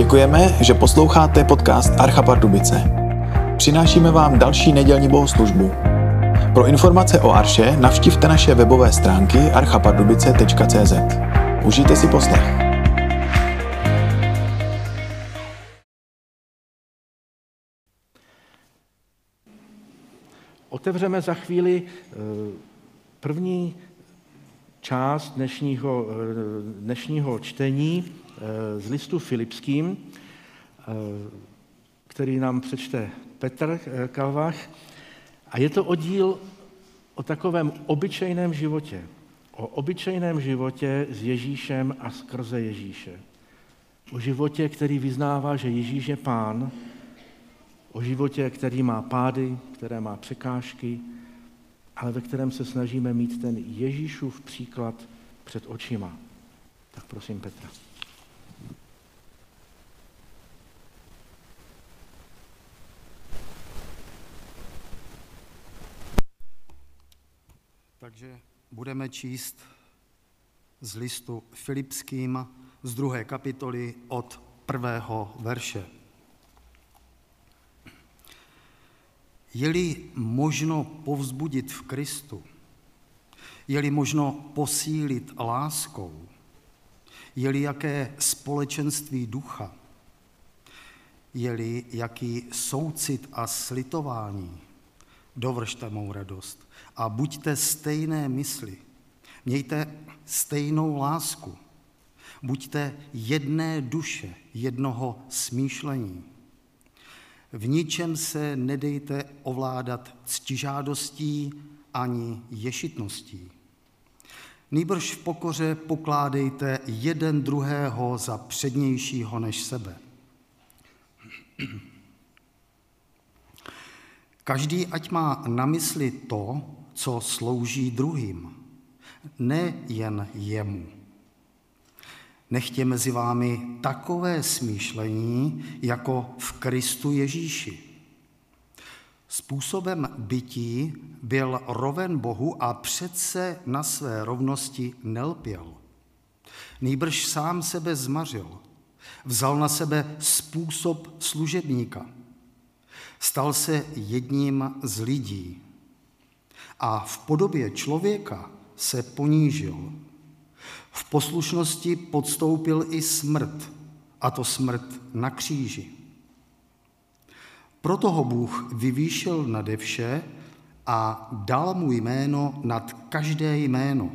Děkujeme, že posloucháte podcast Archa Pardubice. Přinášíme vám další nedělní bohoslužbu. Pro informace o Arše navštivte naše webové stránky archapardubice.cz. Užijte si poslech. Otevřeme za chvíli eh, první část dnešního, eh, dnešního čtení z listu Filipským, který nám přečte Petr Kalvach. A je to oddíl o takovém obyčejném životě. O obyčejném životě s Ježíšem a skrze Ježíše. O životě, který vyznává, že Ježíš je pán. O životě, který má pády, které má překážky, ale ve kterém se snažíme mít ten Ježíšův příklad před očima. Tak prosím Petra. Takže budeme číst z listu Filipským z druhé kapitoly od prvého verše. Je-li možno povzbudit v Kristu, je-li možno posílit láskou, je-li jaké společenství ducha, je-li jaký soucit a slitování, dovršte mou radost a buďte stejné mysli, mějte stejnou lásku, buďte jedné duše, jednoho smýšlení. V ničem se nedejte ovládat ctižádostí ani ješitností. Nýbrž v pokoře pokládejte jeden druhého za přednějšího než sebe. Každý ať má na mysli to, co slouží druhým, ne jen jemu. Nechtě mezi vámi takové smýšlení jako v Kristu Ježíši. Způsobem bytí byl roven Bohu a přece na své rovnosti nelpěl. Nýbrž sám sebe zmařil, vzal na sebe způsob služebníka, stal se jedním z lidí a v podobě člověka se ponížil v poslušnosti podstoupil i smrt, a to smrt na kříži. Proto ho Bůh vyvýšil nade vše a dal mu jméno nad každé jméno,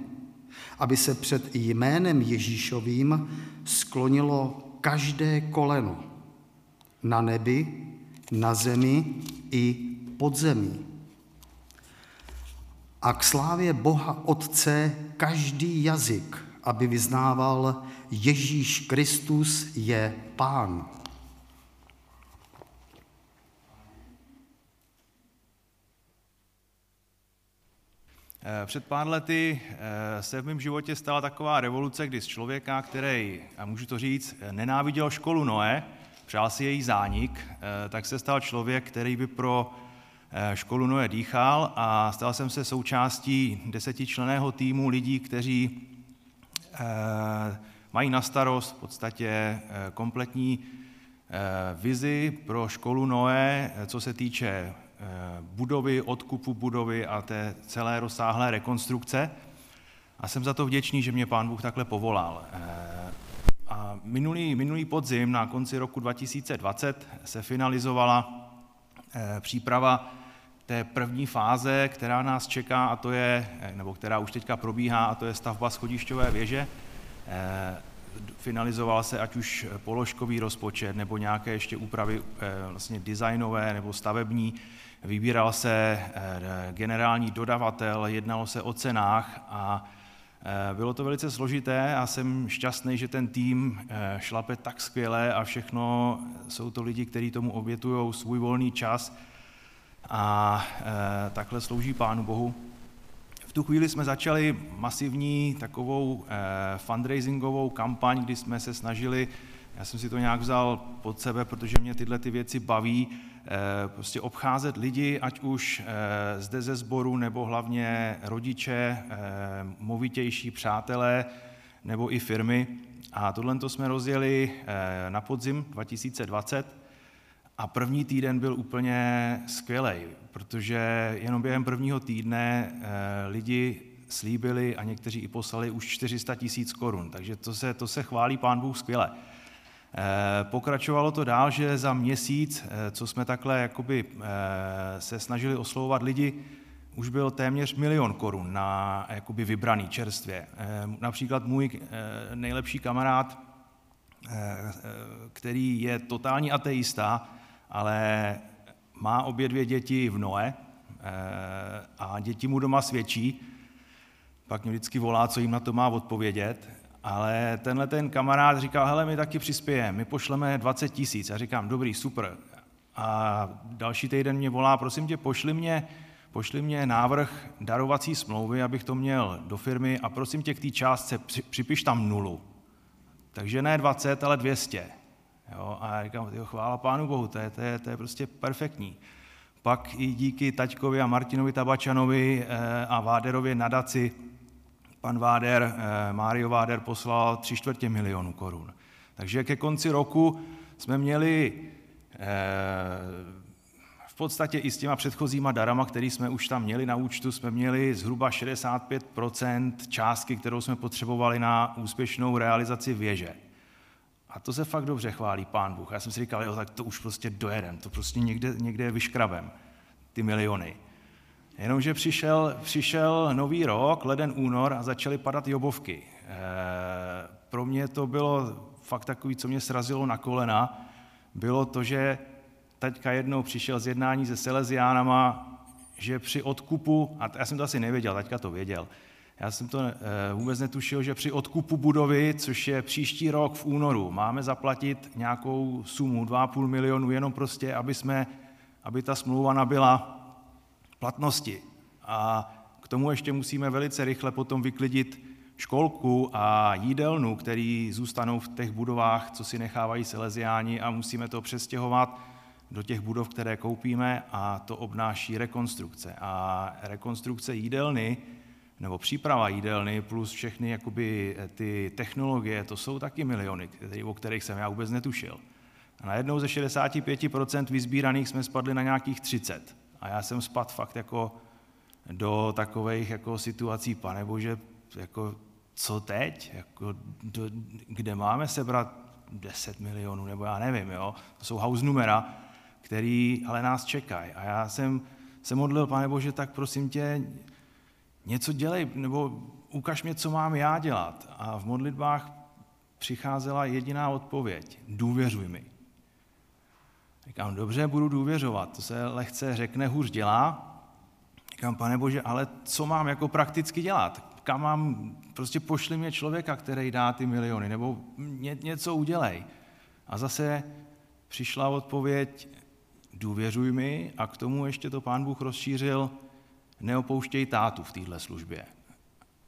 aby se před jménem Ježíšovým sklonilo každé koleno na nebi, na zemi i pod zemí. A k slávě Boha Otce každý jazyk aby vyznával, Ježíš Kristus je Pán. Eh, před pár lety eh, se v mém životě stala taková revoluce, kdy z člověka, který, a můžu to říct, nenáviděl školu Noé, přál si její zánik, eh, tak se stal člověk, který by pro školu Noé dýchal a stal jsem se součástí desetičleného týmu lidí, kteří Eh, mají na starost v podstatě eh, kompletní eh, vizi pro školu Noé, co se týče budovy, odkupu budovy a té celé rozsáhlé rekonstrukce. A jsem za to vděčný, že mě pán Bůh takhle povolal. A minulý, minulý podzim, na konci roku 2020, se finalizovala příprava té první fáze, která nás čeká, a to je, nebo která už teďka probíhá, a to je stavba schodišťové věže. Eh, finalizoval se ať už položkový rozpočet nebo nějaké ještě úpravy eh, vlastně designové nebo stavební. Vybíral se eh, generální dodavatel, jednalo se o cenách a bylo to velice složité a jsem šťastný, že ten tým šlape tak skvěle a všechno jsou to lidi, kteří tomu obětují svůj volný čas a takhle slouží Pánu Bohu. V tu chvíli jsme začali masivní takovou fundraisingovou kampaň, kdy jsme se snažili, já jsem si to nějak vzal pod sebe, protože mě tyhle ty věci baví, prostě obcházet lidi, ať už zde ze sboru, nebo hlavně rodiče, movitější přátelé, nebo i firmy a tohle to jsme rozjeli na podzim 2020 a první týden byl úplně skvělý, protože jenom během prvního týdne lidi slíbili a někteří i poslali už 400 tisíc korun, takže to se, to se chválí pán Bůh skvěle. Eh, pokračovalo to dál, že za měsíc, eh, co jsme takhle jakoby eh, se snažili oslovovat lidi, už byl téměř milion korun na jakoby vybraný čerstvě. Například můj nejlepší kamarád, který je totální ateista, ale má obě dvě děti v Noe a děti mu doma svědčí, pak mě vždycky volá, co jim na to má odpovědět, ale tenhle ten kamarád říkal, hele, my taky přispějeme, my pošleme 20 tisíc. A říkám, dobrý, super. A další týden mě volá, prosím tě, pošli mě, pošli mě návrh darovací smlouvy, abych to měl do firmy a prosím tě k té částce připiš tam nulu. Takže ne 20, ale 200. Jo, a já říkám, tyjo, chvála Pánu Bohu, to je, to, je, to je prostě perfektní. Pak i díky Taťkovi a Martinovi Tabačanovi eh, a Váderově nadaci pan Váder, eh, Mário Váder poslal tři čtvrtě milionu korun. Takže ke konci roku jsme měli eh, v podstatě i s těma předchozíma darama, který jsme už tam měli na účtu, jsme měli zhruba 65% částky, kterou jsme potřebovali na úspěšnou realizaci věže. A to se fakt dobře chválí pán Bůh. Já jsem si říkal, jo, tak to už prostě dojedem, to prostě někde, někde vyškrabem, ty miliony. Jenomže přišel, přišel nový rok, leden, únor a začaly padat jobovky. E, pro mě to bylo fakt takový, co mě srazilo na kolena, bylo to, že teďka jednou přišel z jednání se Salesiánama, že při odkupu, a já jsem to asi nevěděl, teďka to věděl, já jsem to e, vůbec netušil, že při odkupu budovy, což je příští rok v únoru, máme zaplatit nějakou sumu 2,5 milionu jenom prostě, aby, jsme, aby ta smlouva nabyla platnosti. A k tomu ještě musíme velice rychle potom vyklidit školku a jídelnu, který zůstanou v těch budovách, co si nechávají Salesiáni a musíme to přestěhovat do těch budov, které koupíme a to obnáší rekonstrukce. A rekonstrukce jídelny nebo příprava jídelny plus všechny jakoby, ty technologie, to jsou taky miliony, o kterých jsem já vůbec netušil. A najednou ze 65% vyzbíraných jsme spadli na nějakých 30. A já jsem spadl fakt jako do takových jako situací, pane bože, jako co teď? Jako, do, kde máme sebrat 10 milionů, nebo já nevím, jo? To jsou house numera, který ale nás čekají. A já jsem se modlil, pane bože, tak prosím tě, něco dělej, nebo ukaž mě, co mám já dělat. A v modlitbách přicházela jediná odpověď. Důvěřuj mi. Říkám, dobře, budu důvěřovat, to se lehce řekne, hůř dělá. Říkám, pane Bože, ale co mám jako prakticky dělat? Kam mám, prostě pošli mě člověka, který dá ty miliony, nebo ně, něco udělej. A zase přišla odpověď, důvěřuj mi a k tomu ještě to pán Bůh rozšířil, neopouštěj tátu v téhle službě.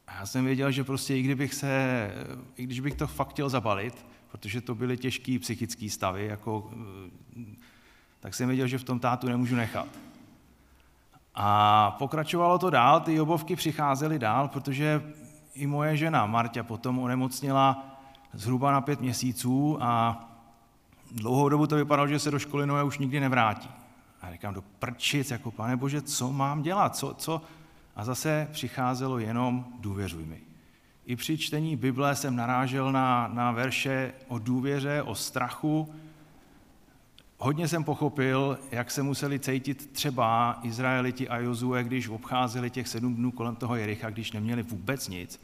A já jsem věděl, že prostě i kdybych se, i když bych to fakt chtěl zabalit, protože to byly těžké psychické stavy, jako tak jsem věděl, že v tom tátu nemůžu nechat. A pokračovalo to dál, ty jobovky přicházely dál, protože i moje žena Marta potom onemocnila zhruba na pět měsíců a dlouhou dobu to vypadalo, že se do školy Noé už nikdy nevrátí. A říkám, do prčic, jako pane Bože, co mám dělat, co, co? A zase přicházelo jenom důvěřuj mi. I při čtení Bible jsem narážel na, na verše o důvěře, o strachu, Hodně jsem pochopil, jak se museli cítit třeba Izraeliti a Jozue, když obcházeli těch sedm dnů kolem toho Jericha, když neměli vůbec nic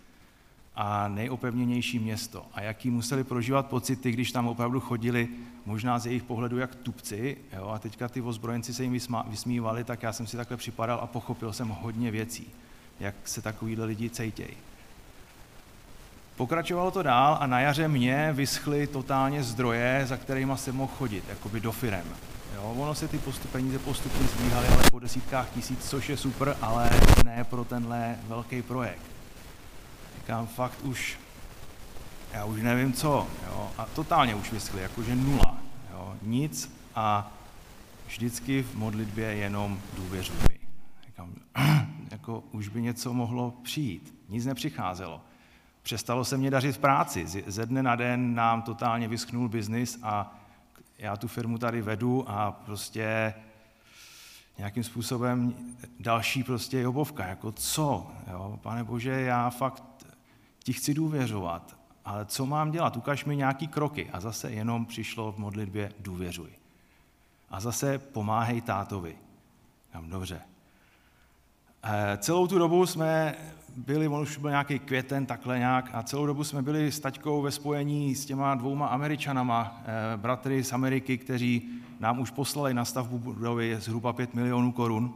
a nejopevněnější město. A jaký museli prožívat pocity, když tam opravdu chodili, možná z jejich pohledu jak tupci, jo, a teďka ty ozbrojenci se jim vysmívali, tak já jsem si takhle připadal a pochopil jsem hodně věcí, jak se takovýhle lidi cejtějí. Pokračovalo to dál a na jaře mě vyschly totálně zdroje, za kterými jsem mohl chodit, jakoby do firem. Jo, ono se ty postup, peníze postupně zbíhaly, ale po desítkách tisíc, což je super, ale ne pro tenhle velký projekt. Říkám, fakt už, já už nevím co, jo, a totálně už vyschly, jakože nula, jo, nic a vždycky v modlitbě jenom důvěřuji. Říkám, jako už by něco mohlo přijít, nic nepřicházelo. Přestalo se mě dařit v práci. Ze dne na den nám totálně vyschnul biznis a já tu firmu tady vedu a prostě nějakým způsobem další prostě jobovka, jako co, jo? pane Bože, já fakt ti chci důvěřovat, ale co mám dělat, ukaž mi nějaký kroky a zase jenom přišlo v modlitbě důvěřuj. A zase pomáhej tátovi. Říkám, dobře. E, celou tu dobu jsme byli, on už byl nějaký květen, takhle nějak, a celou dobu jsme byli s taťkou ve spojení s těma dvouma američanama, e, bratry z Ameriky, kteří nám už poslali na stavbu budovy zhruba 5 milionů korun.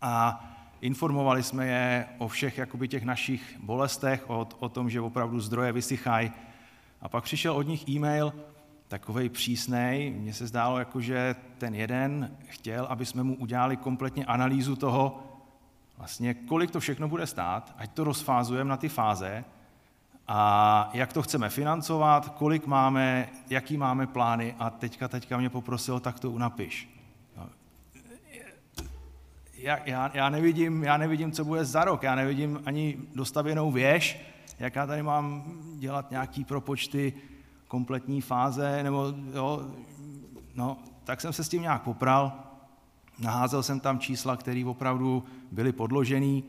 A informovali jsme je o všech jakoby těch našich bolestech, o, o tom, že opravdu zdroje vysychají. A pak přišel od nich e-mail, takovej přísnej. Mně se zdálo, jako, že ten jeden chtěl, aby jsme mu udělali kompletně analýzu toho, vlastně kolik to všechno bude stát, ať to rozfázujeme na ty fáze a jak to chceme financovat, kolik máme, jaký máme plány a teďka, teďka mě poprosil, tak to napiš. No, já, já, já, nevidím, já nevidím, co bude za rok, já nevidím ani dostavěnou věž, jak já tady mám dělat nějaký propočty kompletní fáze, nebo jo, no, tak jsem se s tím nějak popral, naházel jsem tam čísla, které opravdu byly podložený,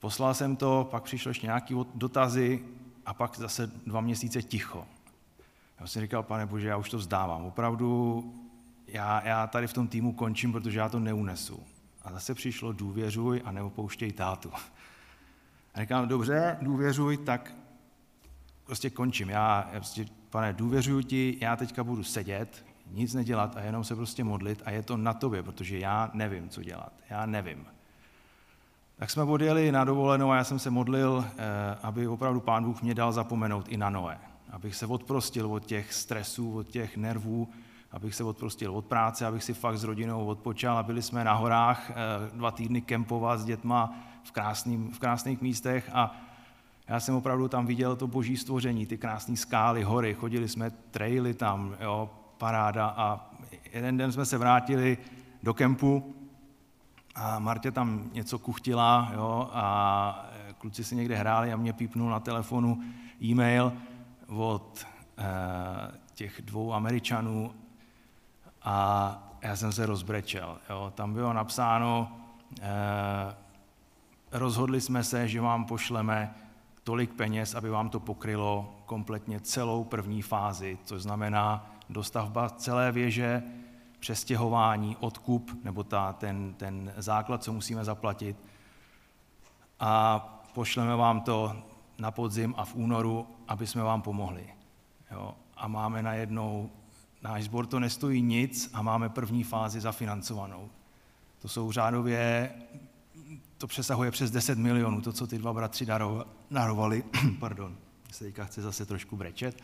poslal jsem to, pak přišlo ještě nějaké dotazy a pak zase dva měsíce ticho. Já jsem říkal, pane Bože, já už to vzdávám, opravdu já, já tady v tom týmu končím, protože já to neunesu. A zase přišlo, důvěřuj a neopouštěj tátu. A říkám, dobře, důvěřuj, tak prostě končím. Já, já prostě, pane, důvěřuji ti, já teďka budu sedět, nic nedělat a jenom se prostě modlit a je to na tobě, protože já nevím, co dělat. Já nevím. Tak jsme odjeli na dovolenou a já jsem se modlil, eh, aby opravdu Pán Bůh mě dal zapomenout i na Noé. Abych se odprostil od těch stresů, od těch nervů, abych se odprostil od práce, abych si fakt s rodinou odpočal a byli jsme na horách eh, dva týdny kempovat s dětma v, krásným, v krásných místech a já jsem opravdu tam viděl to boží stvoření, ty krásné skály, hory, chodili jsme traily tam, jo, paráda a jeden den jsme se vrátili do kempu a Martě tam něco kuchtila jo, a kluci si někde hráli a mě pípnul na telefonu e-mail od e, těch dvou Američanů a já jsem se rozbrečel. Jo. Tam bylo napsáno, e, rozhodli jsme se, že vám pošleme tolik peněz, aby vám to pokrylo kompletně celou první fázi, což znamená dostavba celé věže, přestěhování, odkup, nebo ta, ten, ten základ, co musíme zaplatit. A pošleme vám to na podzim a v únoru, aby jsme vám pomohli. Jo? A máme najednou, náš sbor to nestojí nic a máme první fázi zafinancovanou. To jsou řádově, to přesahuje přes 10 milionů, to, co ty dva bratři darovali. Pardon, se teďka chce zase trošku brečet.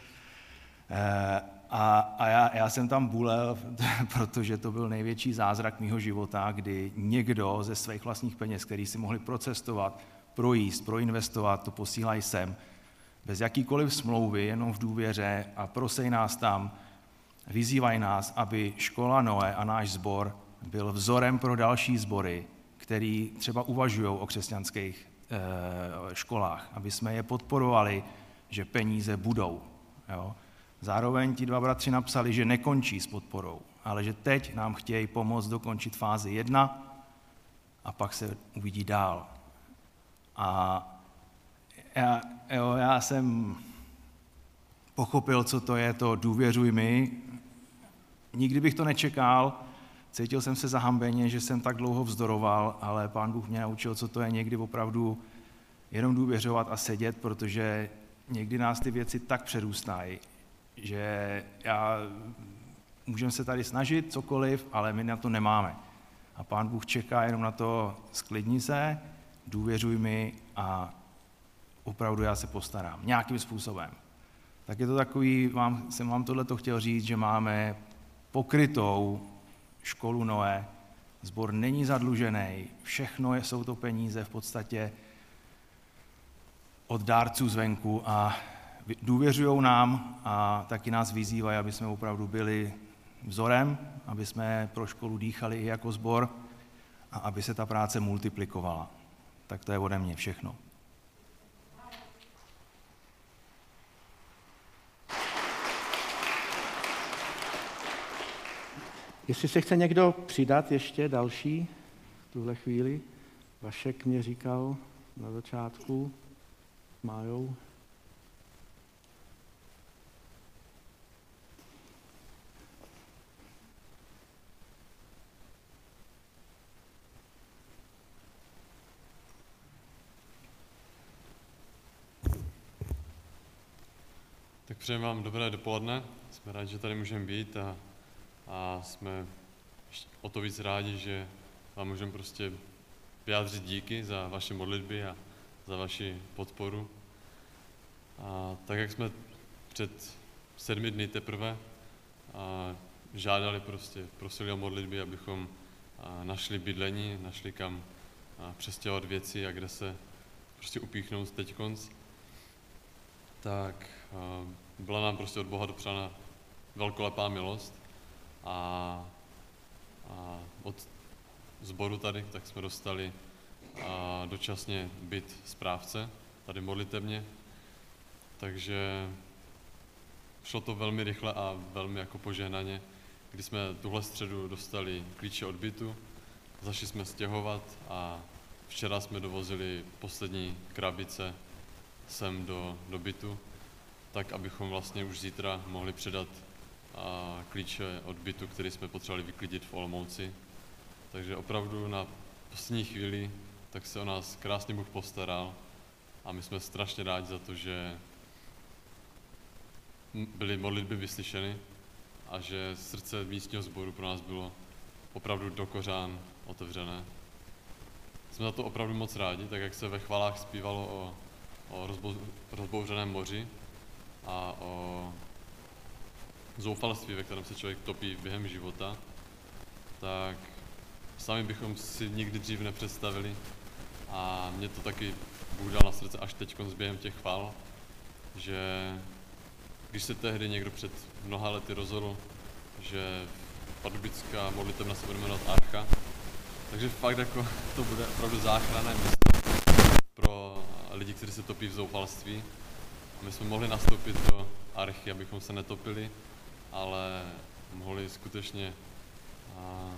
Eh, a, a já, já jsem tam bulel, protože to byl největší zázrak mého života, kdy někdo ze svých vlastních peněz, který si mohli procestovat, projíst, proinvestovat, to posílají sem, bez jakýkoliv smlouvy, jenom v důvěře a prosej nás tam, vyzývají nás, aby škola Noé a náš sbor byl vzorem pro další sbory, který třeba uvažují o křesťanských e, školách, aby jsme je podporovali, že peníze budou. Jo? Zároveň ti dva bratři napsali, že nekončí s podporou, ale že teď nám chtějí pomoct dokončit fázi jedna a pak se uvidí dál. A já, jo, já jsem pochopil, co to je, to důvěřuj mi. Nikdy bych to nečekal, cítil jsem se zahambeně, že jsem tak dlouho vzdoroval, ale pán Bůh mě naučil, co to je někdy opravdu jenom důvěřovat a sedět, protože někdy nás ty věci tak přerůstají, že já, můžeme se tady snažit cokoliv, ale my na to nemáme. A pán Bůh čeká jenom na to, sklidni se, důvěřuj mi a opravdu já se postarám. Nějakým způsobem. Tak je to takový, vám, jsem vám tohle chtěl říct, že máme pokrytou školu Noé, zbor není zadlužený, všechno jsou to peníze v podstatě od dárců zvenku a důvěřují nám a taky nás vyzývají, aby jsme opravdu byli vzorem, aby jsme pro školu dýchali i jako sbor a aby se ta práce multiplikovala. Tak to je ode mě všechno. Jestli se chce někdo přidat ještě další v tuhle chvíli, Vašek mě říkal na začátku, Májou. Tak přejeme vám dobré dopoledne. Jsme rádi, že tady můžeme být a, a jsme o to víc rádi, že vám můžeme prostě vyjádřit díky za vaše modlitby a za vaši podporu. A tak, jak jsme před sedmi dny teprve a žádali prostě, prosili o modlitby, abychom našli bydlení, našli kam přestěhovat věci a kde se prostě upíchnout teď konc, tak byla nám prostě od Boha dopřána velkolepá milost a, a od zboru tady, tak jsme dostali a dočasně byt správce, tady modlitevně, takže šlo to velmi rychle a velmi jako požehnaně, kdy jsme tuhle středu dostali klíče od bytu, zašli jsme stěhovat a včera jsme dovozili poslední krabice sem do, do bytu, tak abychom vlastně už zítra mohli předat a, klíče od bytu, který jsme potřebovali vyklidit v Olomouci. Takže opravdu na poslední chvíli tak se o nás krásně Bůh postaral a my jsme strašně rádi za to, že byly modlitby vyslyšeny a že srdce místního sboru pro nás bylo opravdu do kořán otevřené. Jsme za to opravdu moc rádi, tak jak se ve chvalách zpívalo o, o rozbouřeném moři a o zoufalství, ve kterém se člověk topí během života, tak sami bychom si nikdy dřív nepředstavili a mě to taky Bůh dal na srdce až teď během těch chval, že když se tehdy někdo před mnoha lety rozhodl, že pardubická modlitevna se bude jmenovat Archa, takže fakt jako to bude opravdu záchranné místo pro lidi, kteří se topí v zoufalství. My jsme mohli nastoupit do archy, abychom se netopili, ale mohli skutečně a,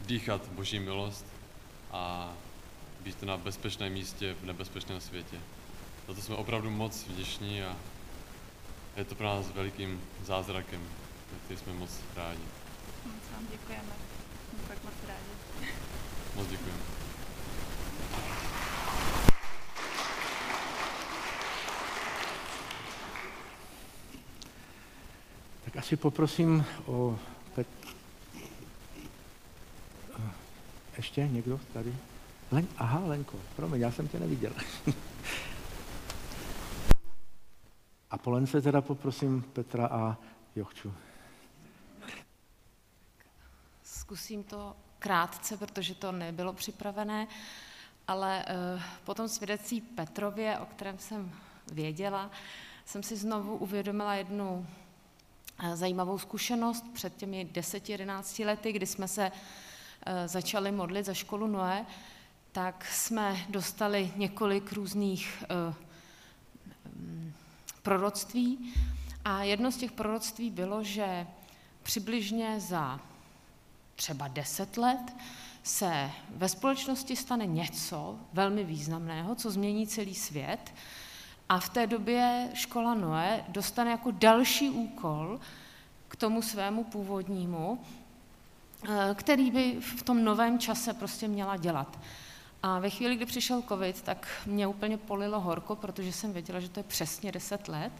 dýchat Boží milost a být na bezpečném místě v nebezpečném světě. Za to jsme opravdu moc vděční a je to pro nás velikým zázrakem, který jsme moc rádi. Moc vám děkujeme. Jsme fakt moc rádi. Moc děkujeme. Tak asi poprosím o... Ještě někdo tady? Len... Aha, Lenko, promiň, já jsem tě neviděl. A po Lence teda poprosím Petra a Jochču. Zkusím to krátce, protože to nebylo připravené, ale uh, po tom svědectví Petrově, o kterém jsem věděla, jsem si znovu uvědomila jednu zajímavou zkušenost před těmi 10-11 lety, kdy jsme se uh, začali modlit za školu Noé, tak jsme dostali několik různých proroctví. A jedno z těch proroctví bylo, že přibližně za třeba deset let se ve společnosti stane něco velmi významného, co změní celý svět a v té době škola Noé dostane jako další úkol k tomu svému původnímu, eh, který by v tom novém čase prostě měla dělat. A ve chvíli, kdy přišel covid, tak mě úplně polilo horko, protože jsem věděla, že to je přesně 10 let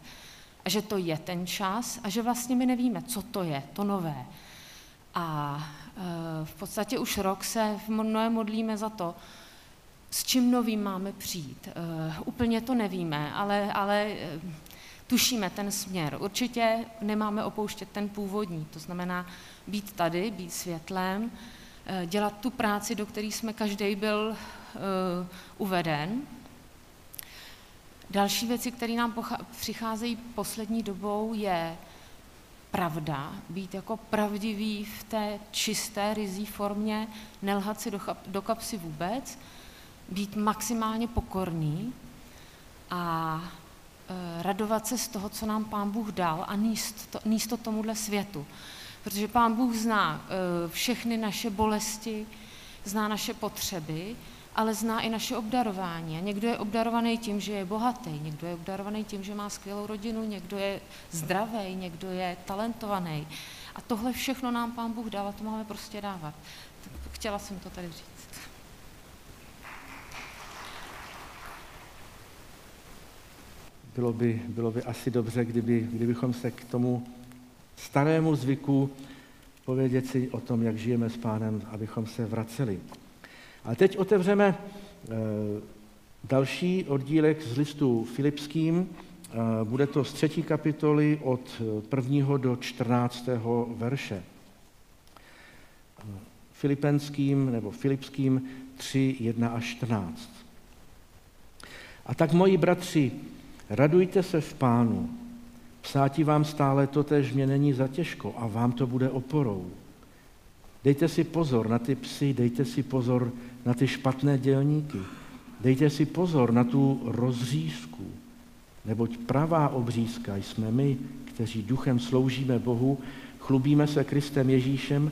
a že to je ten čas a že vlastně my nevíme, co to je, to nové. A e, v podstatě už rok se v mnohé modlíme za to, s čím novým máme přijít. E, úplně to nevíme, ale, ale e, tušíme ten směr. Určitě nemáme opouštět ten původní, to znamená být tady, být světlem, Eh, dělat tu práci, do které jsme každý byl uveden. Další věci, které nám přicházejí poslední dobou, je pravda, být jako pravdivý v té čisté, rizí formě, nelhat si do, do kapsy vůbec, být maximálně pokorný a e, radovat se z toho, co nám Pán Bůh dal a níst to, níst to tomuhle světu. Protože Pán Bůh zná eh, všechny naše bolesti, zná naše potřeby, ale zná i naše obdarování. A někdo je obdarovaný tím, že je bohatý, někdo je obdarovaný tím, že má skvělou rodinu, někdo je zdravý, někdo je talentovaný. A tohle všechno nám Pán Bůh dal a to máme prostě dávat. Chtěla jsem to tady říct. Bylo by, bylo by asi dobře, kdyby, kdybychom se k tomu starému zvyku povědět si o tom, jak žijeme s pánem, abychom se vraceli. A teď otevřeme eh, další oddílek z listu Filipským. Eh, bude to z třetí kapitoly od prvního do čtrnáctého verše. Filipenským nebo Filipským 3, 1 až 14. A tak, moji bratři, radujte se v pánu. Psáti vám stále to tež mě není za těžko a vám to bude oporou. Dejte si pozor na ty psy, dejte si pozor na ty špatné dělníky. Dejte si pozor na tu rozřízku, neboť pravá obřízka jsme my, kteří duchem sloužíme Bohu, chlubíme se Kristem Ježíšem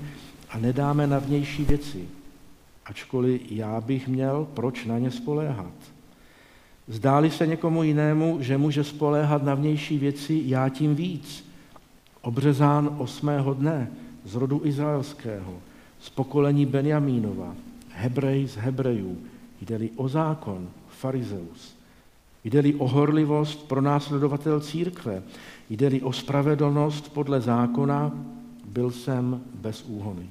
a nedáme na vnější věci, ačkoliv já bych měl proč na ně spoléhat. Zdáli se někomu jinému, že může spoléhat na vnější věci, já tím víc. Obřezán osmého dne z rodu izraelského, z pokolení Benjamínova, Hebrej z Hebrejů, jde-li o zákon, farizeus, jde-li o horlivost pro následovatel církve, jde-li o spravedlnost podle zákona, byl jsem bez úhony.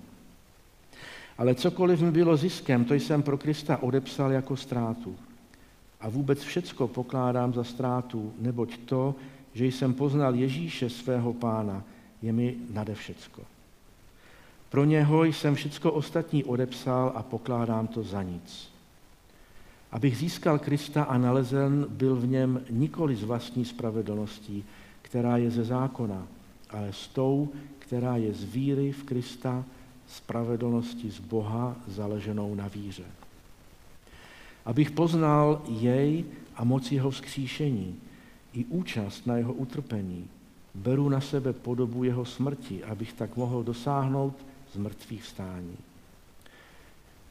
Ale cokoliv mi bylo ziskem, to jsem pro Krista odepsal jako ztrátu. A vůbec všecko pokládám za ztrátu, neboť to, že jsem poznal Ježíše svého pána, je mi nade všecko. Pro něho jsem všecko ostatní odepsal a pokládám to za nic. Abych získal Krista a nalezen byl v něm nikoli z vlastní spravedlností, která je ze zákona, ale s tou, která je z víry v Krista, spravedlnosti z Boha zaleženou na víře. Abych poznal jej a moc jeho vzkříšení, i účast na jeho utrpení, beru na sebe podobu jeho smrti, abych tak mohl dosáhnout z mrtvých vstání.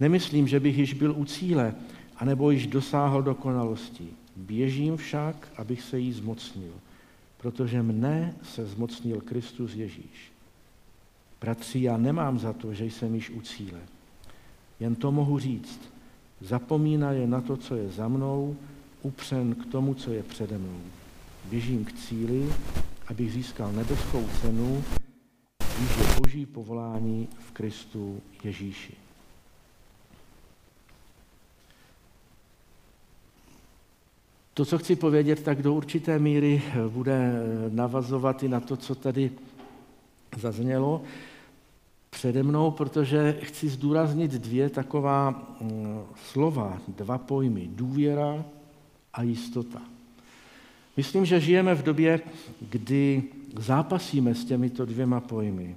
Nemyslím, že bych již byl u cíle, anebo již dosáhl dokonalosti. Běžím však, abych se jí zmocnil, protože mne se zmocnil Kristus Ježíš. Bratři, já nemám za to, že jsem již u cíle. Jen to mohu říct. Je na to, co je za mnou, upřen k tomu, co je přede mnou. Běžím k cíli, abych získal nebeskou cenu, když je boží povolání v Kristu Ježíši. To, co chci povědět, tak do určité míry bude navazovat i na to, co tady zaznělo přede mnou, protože chci zdůraznit dvě taková mm, slova, dva pojmy. Důvěra a jistota. Myslím, že žijeme v době, kdy zápasíme s těmito dvěma pojmy.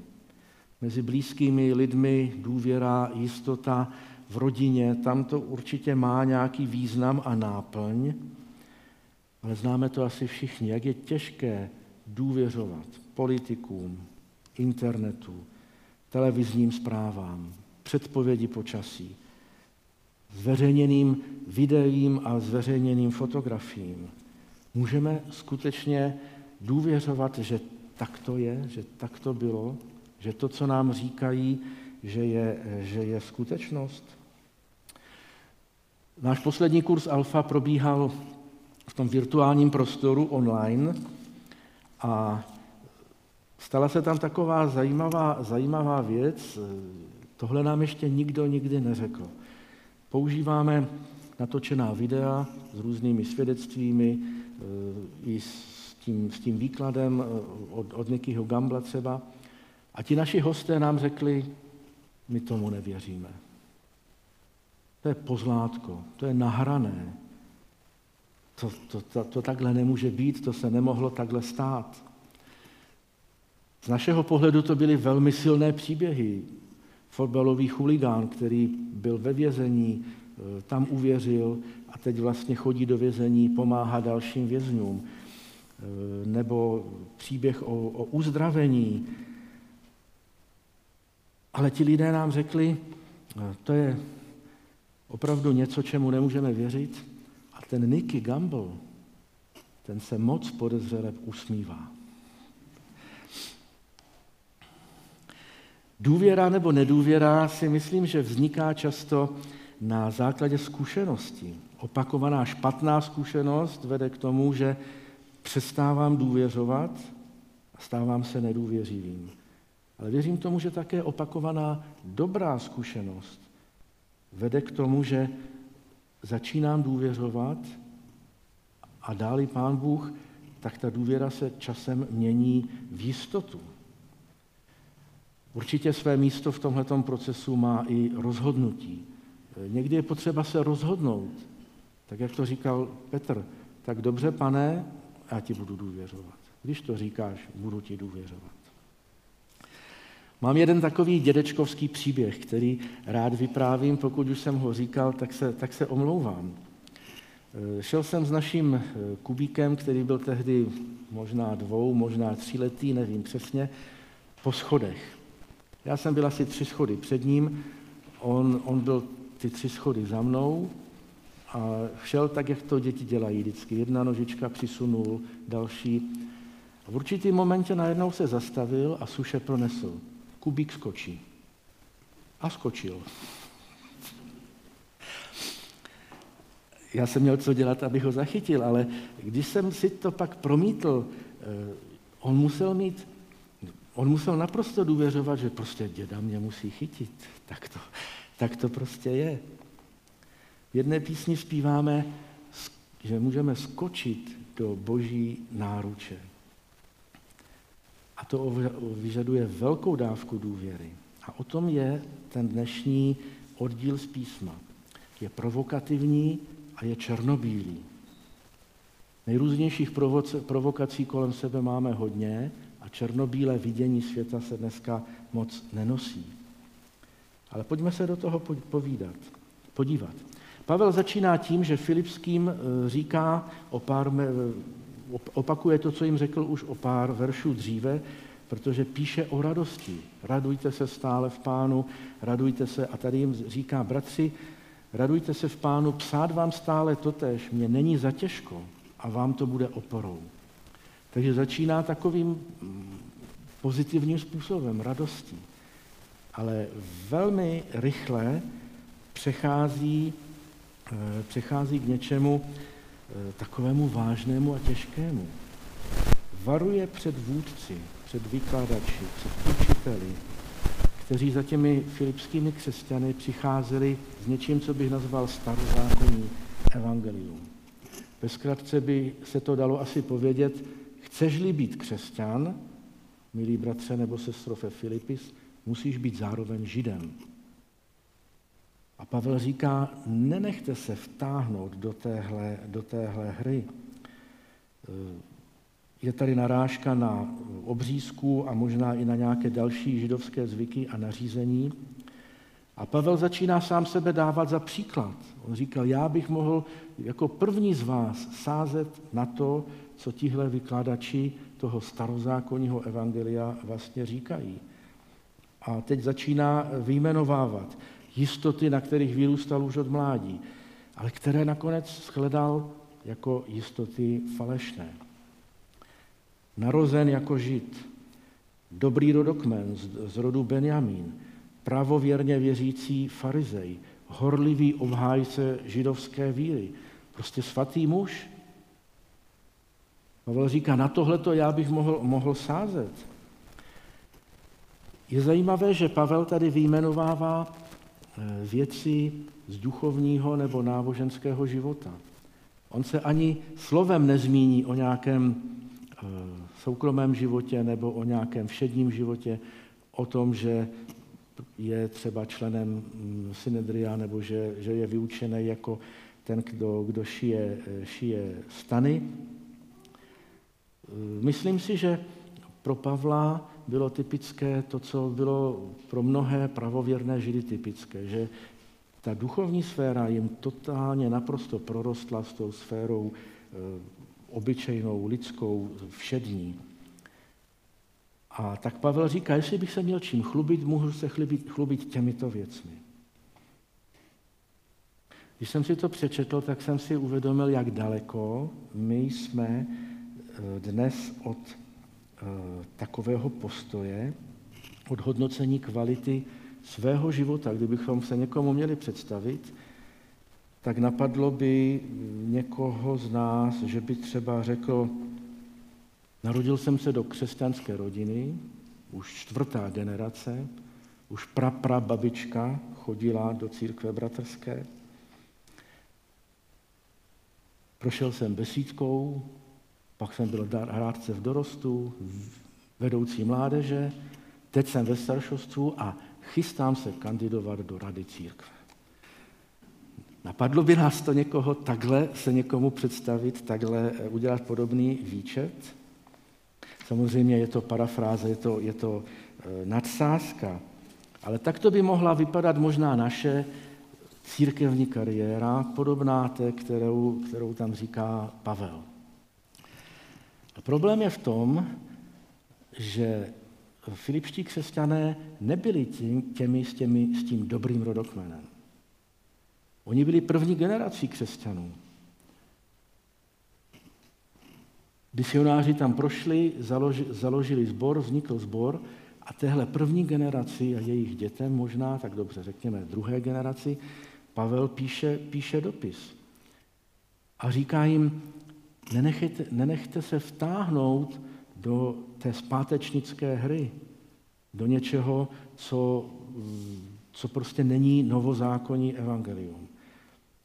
Mezi blízkými lidmi důvěra, jistota, v rodině, tam to určitě má nějaký význam a náplň, ale známe to asi všichni, jak je těžké důvěřovat politikům, internetu, televizním zprávám, předpovědi počasí, zveřejněným videím a zveřejněným fotografiím. Můžeme skutečně důvěřovat, že tak to je, že tak to bylo, že to, co nám říkají, že je, že je skutečnost. Náš poslední kurz Alfa probíhal v tom virtuálním prostoru online a Stala se tam taková zajímavá, zajímavá věc, tohle nám ještě nikdo nikdy neřekl. Používáme natočená videa s různými svědectvími, eh, i s tím, s tím výkladem eh, od, od Nikyho Gambla třeba. A ti naši hosté nám řekli, my tomu nevěříme. To je pozlátko, to je nahrané. To, to, to, to takhle nemůže být, to se nemohlo takhle stát. Z našeho pohledu to byly velmi silné příběhy. Fotbalový chuligán, který byl ve vězení, e, tam uvěřil a teď vlastně chodí do vězení, pomáhá dalším vězňům. E, nebo příběh o, o uzdravení. Ale ti lidé nám řekli, to je opravdu něco, čemu nemůžeme věřit. A ten Nicky Gamble, ten se moc podezřele usmívá. Důvěra nebo nedůvěra si myslím, že vzniká často na základě zkušenosti. Opakovaná špatná zkušenost vede k tomu, že přestávám důvěřovat a stávám se nedůvěřivým. Ale věřím tomu, že také opakovaná dobrá zkušenost vede k tomu, že začínám důvěřovat a dáli Pán Bůh, tak ta důvěra se časem mění v jistotu. Určitě své místo v tomto procesu má i rozhodnutí. Někdy je potřeba se rozhodnout. Tak jak to říkal Petr, tak dobře, pane, já ti budu důvěřovat. Když to říkáš, budu ti důvěřovat. Mám jeden takový dědečkovský příběh, který rád vyprávím, pokud už jsem ho říkal, tak se, tak se omlouvám. Šel jsem s naším eh, Kubíkem, který byl tehdy možná dvou, možná tříletý, nevím přesně, po schodech. Já jsem byl asi tři schody před ním, on, on byl ty tři schody za mnou a šel tak, jak to děti dělají vždycky. Jedna nožička přisunul, další. A v určitý momentě najednou se zastavil a suše pronesl. Kubík skočí. A skočil. Já jsem měl co dělat, abych ho zachytil, ale když jsem si to pak promítl, eh, on musel mít, on musel naprosto důvěřovat, že prostě děda mě musí chytit. Tak to, tak to prostě je. V jedné písni zpíváme, že můžeme skočit do boží náruče. A to vyžaduje velkou dávku důvěry. A o tom je ten dnešní oddíl z písma. Je provokativní a je černobílý. Nejrůznějších provokací kolem sebe máme hodně a černobílé vidění světa se dneska moc nenosí. Ale pojďme se do toho povídat, podívat. Pavel začíná tím, že Filipským eh, říká o pár opakuje to, co jim řekl už o pár veršů dříve, protože píše o radosti. Radujte se stále v pánu, radujte se. A tady jim říká, bratři, radujte se v pánu, psát vám stále totež, mě není za těžko a vám to bude oporou. Takže začíná takovým mm, pozitivním způsobem, radostí. Ale velmi rychle přechází, eh, přechází k něčemu, Eh, takovému vážnému a těžkému. Varuje před vůdci, před vykladači, před učiteli, kteří za těmi filipskými křesťany přicházeli s něčím, co bych nazval starozákonní evangelium. Ve zkratce by se to dalo asi povědět, chceš-li být křesťan, milý bratře nebo sestro fe Filipis, musíš být zároveň židem. A Pavel říká, nenechte se vtáhnout do téhle, do téhle hry. Je tady narážka na obřízku a možná i na nějaké další židovské zvyky a nařízení. A Pavel začíná sám sebe dávat za příklad. On říkal, já bych mohl jako první z vás sázet na to, co tihle vykladači toho starozákonního evangelia vlastně říkají. A teď začíná vyjmenovávat jistoty, na kterých vyrůstal už od mládí, ale které nakonec shledal jako jistoty falešné. Narozen jako žid, dobrý rodokmen z, rodu Benjamín, pravověrně věřící farizej, horlivý obhájce židovské víry, prostě svatý muž. Pavel říká, na tohleto já bych mohl, mohl sázet. Je zajímavé, že Pavel tady vyjmenovává Eh, věci z duchovního nebo náboženského života. On se ani slovem nezmíní o nějakém eh, soukromém životě nebo o nějakém všedním životě, o tom, že je třeba členem mm, synedria nebo že, že je vyučený jako ten, kdo, kdo šije, eh, šije stany. Myslím si, že pro Pavla bylo typické to, co bylo pro mnohé pravověrné židy typické, že ta duchovní sféra jim totálně naprosto prorostla s tou sférou e, obyčejnou, lidskou, všední. A tak Pavel říká, jestli bych se měl čím chlubit, můžu se chlubit, chlubit těmito věcmi. Když jsem si to přečetl, tak jsem si uvědomil, jak daleko my jsme eh, dnes od eh, takového postoje, od hodnocení kvality svého života. Kdybychom se někomu měli představit, tak napadlo by někoho z nás, že by třeba řekl, narodil jsem se do křesťanské rodiny, už čtvrtá generace, už pra babička chodila do církve bratrské, Prošel jsem besídkou, pak jsem byl hrádce v dorostu, vedoucí mládeže, teď jsem ve staršostvu a chystám se kandidovat do rady církve. Napadlo by nás to někoho takhle se někomu představit, takhle eh, udělat podobný výčet? Samozřejmě je to parafráze, je to, je to eh, nadsázka, ale takto by mohla vypadat možná naše církevní kariéra, podobná té, kterou, kterou tam říká Pavel. A problém je v tom, že filipští křesťané nebyli tím, těmi, s, těmi, s tím dobrým rodokmenem. Oni byli první generací křesťanů. Misionáři tam prošli, založi, založili sbor, vznikl sbor a téhle první generaci a jejich dětem možná, tak dobře řekněme druhé generaci, Pavel píše, píše dopis a říká jim, nenechte, nenechte se vtáhnout do té zpátečnické hry, do něčeho, co, co prostě není novozákonní evangelium.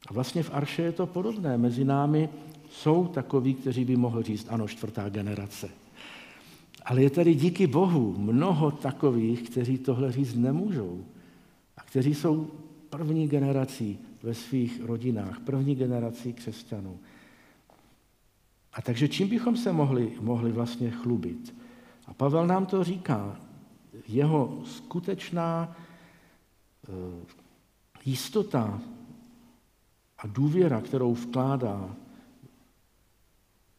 A vlastně v Arše je to podobné. Mezi námi jsou takoví, kteří by mohli říct, ano, čtvrtá generace. Ale je tady díky Bohu mnoho takových, kteří tohle říct nemůžou. A kteří jsou první generací ve svých rodinách, první generací křesťanů. A takže čím bychom se mohli, mohli vlastně chlubit? A Pavel nám to říká. Jeho skutečná eh, jistota a důvěra, kterou vkládá,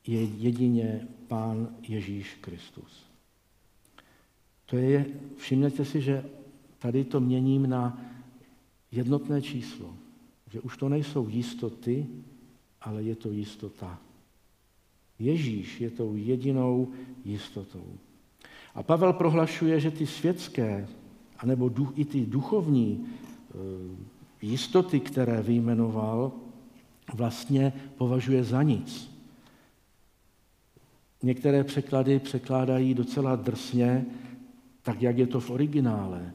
je jedině Pán Ježíš Kristus. To je, všimněte si, že tady to měním na jednotné číslo, že už to nejsou jistoty, ale je to jistota. Ježíš je tou jedinou jistotou. A Pavel prohlašuje, že ty světské, anebo i ty duchovní eh, jistoty, které vyjmenoval, vlastně považuje za nic. Některé překlady překládají docela drsně, tak jak je to v originále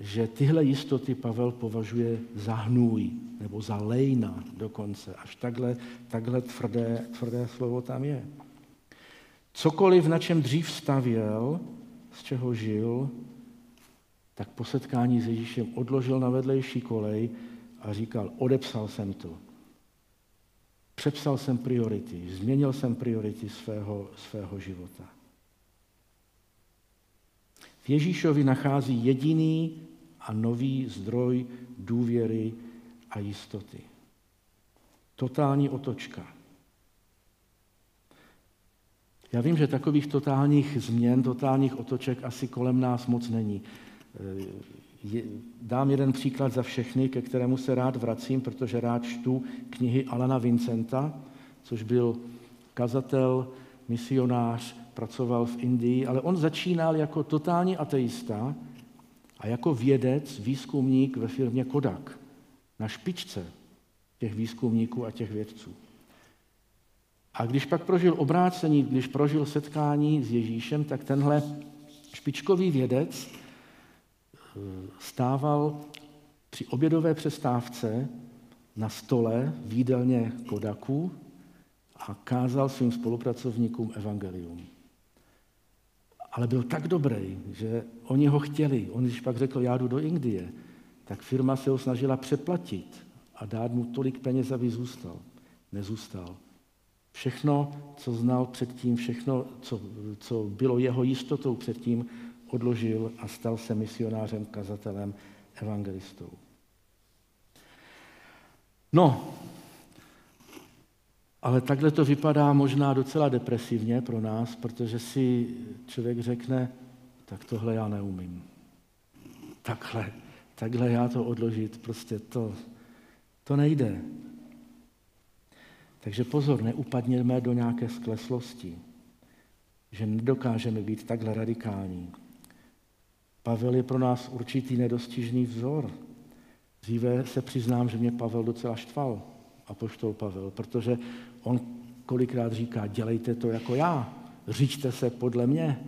že tyhle jistoty Pavel považuje za hnůj nebo za lejna dokonce. Až takhle, takhle tvrdé, tvrdé slovo tam je. Cokoliv, na čem dřív stavěl, z čeho žil, tak po setkání s Ježíšem odložil na vedlejší kolej a říkal, odepsal jsem to. Přepsal jsem priority, změnil jsem priority svého, svého života. V Ježíšovi nachází jediný a nový zdroj důvěry a jistoty. Totální otočka. Já vím, že takových totálních změn, totálních otoček asi kolem nás moc není. Dám jeden příklad za všechny, ke kterému se rád vracím, protože rád čtu knihy Alana Vincenta, což byl kazatel, misionář, pracoval v Indii, ale on začínal jako totální ateista, a jako vědec, výzkumník ve firmě Kodak, na špičce těch výzkumníků a těch vědců. A když pak prožil obrácení, když prožil setkání s Ježíšem, tak tenhle špičkový vědec eh, stával při obědové přestávce na stole v jídelně Kodaku a kázal svým spolupracovníkům evangelium ale byl tak dobrý, že oni ho chtěli. On když pak řekl, já jdu do Indie, tak firma se ho snažila přeplatit a dát mu tolik peněz, aby zůstal. Nezůstal. Všechno, co znal předtím, všechno, co, co bylo jeho jistotou předtím, odložil a stal se misionářem, kazatelem, evangelistou. No, ale takhle to vypadá možná docela depresivně pro nás, protože si člověk řekne, tak tohle já neumím. Takhle, takhle já to odložit, prostě to, to nejde. Takže pozor, neupadněme do nějaké skleslosti, že nedokážeme být takhle radikální. Pavel je pro nás určitý nedostižný vzor. Dříve se přiznám, že mě Pavel docela štval, apoštol Pavel, protože on kolikrát říká, dělejte to jako já, říčte se podle mě.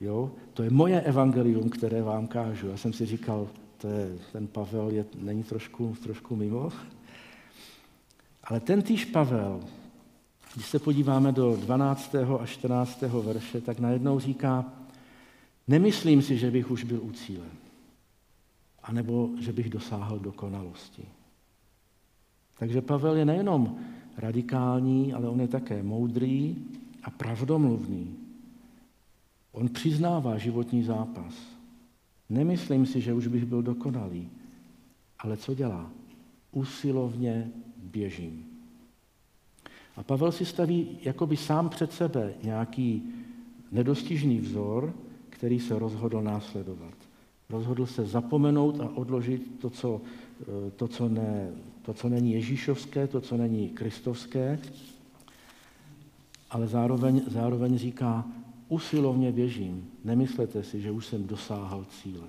Jo? To je moje evangelium, které vám kážu. Já jsem si říkal, to je, ten Pavel je, není trošku, trošku mimo. Ale ten týž Pavel, když se podíváme do 12. a 14. verše, tak najednou říká, nemyslím si, že bych už byl u cíle, anebo že bych dosáhl dokonalosti. Takže Pavel je nejenom radikální, ale on je také moudrý a pravdomluvný. On přiznává životní zápas. Nemyslím si, že už bych byl dokonalý, ale co dělá? Usilovně běžím. A Pavel si staví jakoby sám před sebe nějaký nedostižný vzor, který se rozhodl následovat. Rozhodl se zapomenout a odložit to, co, eh, to, co, ne, to, co není Ježíšovské, to, co není kristovské, ale zároveň, zároveň říká, usilovně běžím, nemyslete si, že už jsem dosáhl cíle.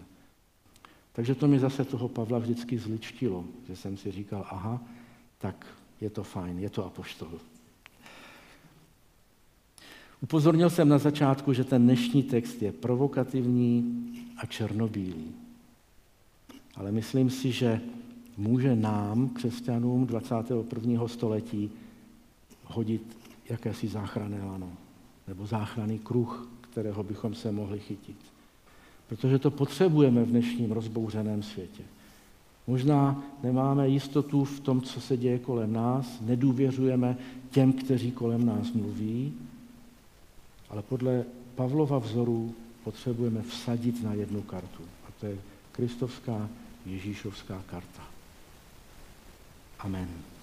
Takže to mi zase toho Pavla vždycky zličtilo, že jsem si říkal, aha, tak je to fajn, je to apoštol. Upozornil jsem na začátku, že ten dnešní text je provokativní a černobílý. Ale myslím si, že může nám, křesťanům 21. století, hodit jakési záchranné lano nebo záchranný kruh, kterého bychom se mohli chytit. Protože to potřebujeme v dnešním rozbouřeném světě. Možná nemáme jistotu v tom, co se děje kolem nás, nedůvěřujeme těm, kteří kolem nás mluví, ale podle Pavlova vzoru potřebujeme vsadit na jednu kartu. A to je kristovská Ježíšovská karta. Amen.